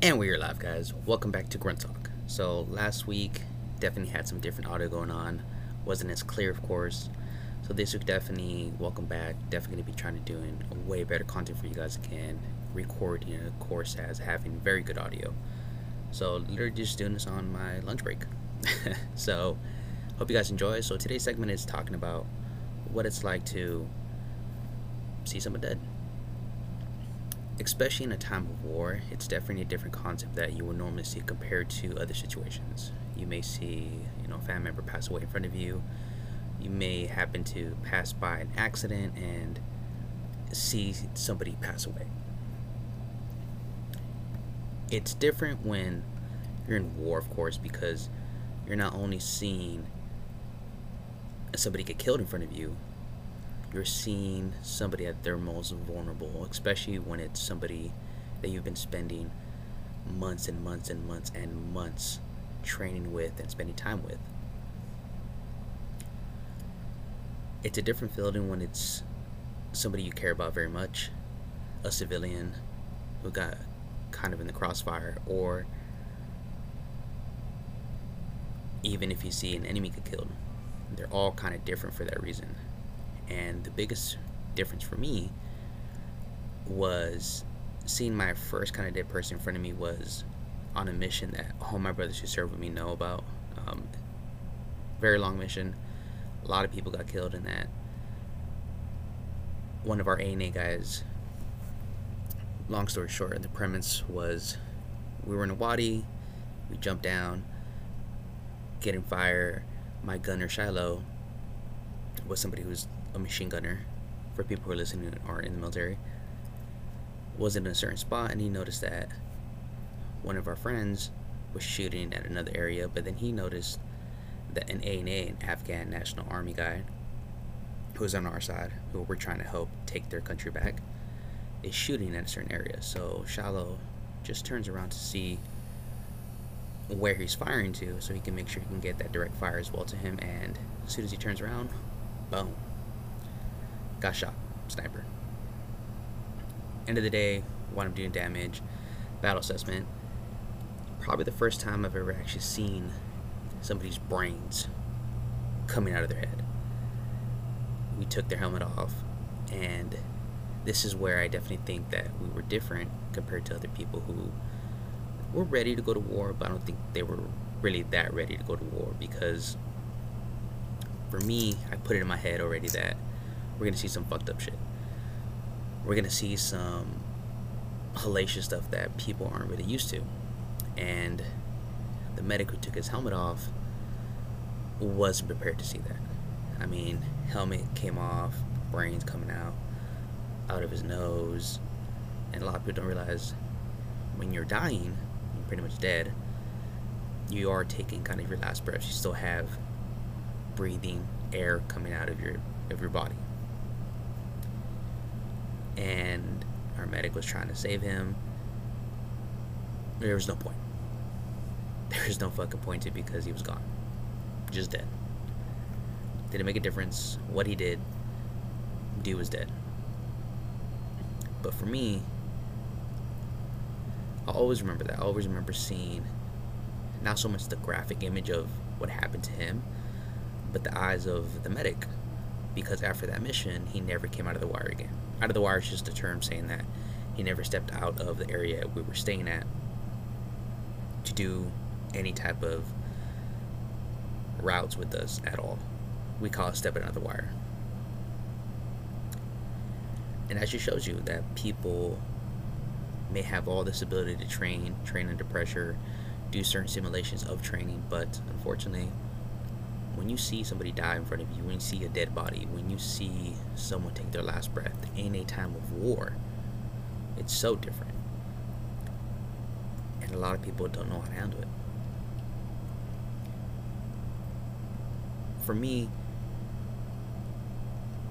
And we're live, guys. Welcome back to Grunt Talk. So, last week definitely had some different audio going on. Wasn't as clear, of course. So, this week, definitely welcome back. Definitely to be trying to doing way better content for you guys again. Recording, of course, as having very good audio. So, literally just doing this on my lunch break. so, hope you guys enjoy. So, today's segment is talking about what it's like to see someone dead especially in a time of war, it's definitely a different concept that you would normally see compared to other situations. You may see, you know, a family member pass away in front of you. You may happen to pass by an accident and see somebody pass away. It's different when you're in war, of course, because you're not only seeing somebody get killed in front of you, you're seeing somebody at their most vulnerable, especially when it's somebody that you've been spending months and months and months and months training with and spending time with. It's a different feeling when it's somebody you care about very much, a civilian who got kind of in the crossfire, or even if you see an enemy get killed. They're all kind of different for that reason. And the biggest difference for me was seeing my first kind of dead person in front of me was on a mission that all my brothers who served with me know about. Um, very long mission. A lot of people got killed in that. One of our ANA guys, long story short, the premise was we were in a wadi, we jumped down, getting fire. My gunner Shiloh was somebody who was a machine gunner, for people who are listening and are in the military, was in a certain spot and he noticed that one of our friends was shooting at another area, but then he noticed that an ANA, an Afghan National Army guy, who was on our side, who we're trying to help take their country back, is shooting at a certain area. So Shiloh just turns around to see where he's firing to so he can make sure he can get that direct fire as well to him and as soon as he turns around boom got shot, uh, sniper. End of the day, what I'm doing damage, battle assessment. Probably the first time I've ever actually seen somebody's brains coming out of their head. We took their helmet off, and this is where I definitely think that we were different compared to other people who were ready to go to war, but I don't think they were really that ready to go to war because for me, I put it in my head already that we're gonna see some fucked up shit. We're gonna see some hellacious stuff that people aren't really used to. And the medic who took his helmet off wasn't prepared to see that. I mean, helmet came off, brains coming out, out of his nose, and a lot of people don't realize when you're dying, you're pretty much dead, you are taking kind of your last breath. You still have breathing air coming out of your of your body and our medic was trying to save him. There was no point. There was no fucking point to because he was gone. Just dead. Didn't make a difference what he did. Dude was dead. But for me, i always remember that. I always remember seeing not so much the graphic image of what happened to him, but the eyes of the medic. Because after that mission, he never came out of the wire again out of the wire is just a term saying that he never stepped out of the area we were staying at to do any type of routes with us at all. We call it stepping out of the wire. And that just shows you that people may have all this ability to train, train under pressure, do certain simulations of training, but unfortunately, when you see somebody die in front of you, when you see a dead body, when you see someone take their last breath in a time of war, it's so different. And a lot of people don't know how to handle it. For me,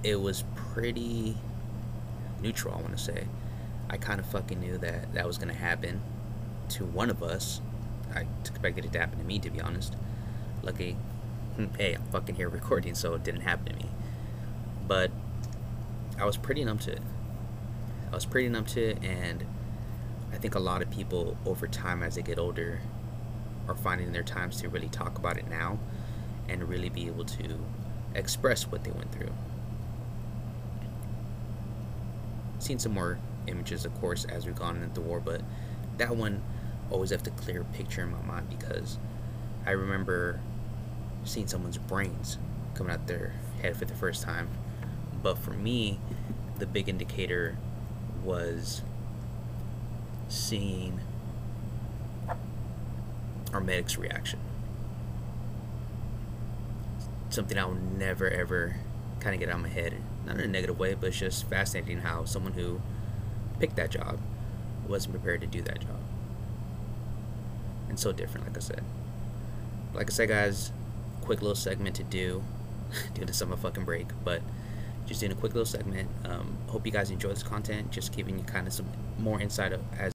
it was pretty neutral, I want to say. I kind of fucking knew that that was going to happen to one of us. I expected it to happen to me, to be honest. Lucky hey, I'm fucking here recording, so it didn't happen to me. But I was pretty numb to it. I was pretty numb to it, and I think a lot of people over time as they get older are finding their times to really talk about it now and really be able to express what they went through. Seen some more images, of course, as we've gone into the war, but that one always left a clear picture in my mind because I remember seeing someone's brains coming out their head for the first time. But for me, the big indicator was seeing our medic's reaction. Something I will never ever kind of get out of my head. Not in a negative way, but it's just fascinating how someone who picked that job wasn't prepared to do that job. And so different, like I said. Like I said, guys, quick little segment to do due to summer fucking break, but just doing a quick little segment. Um, hope you guys enjoy this content. Just giving you kind of some more insight of, as.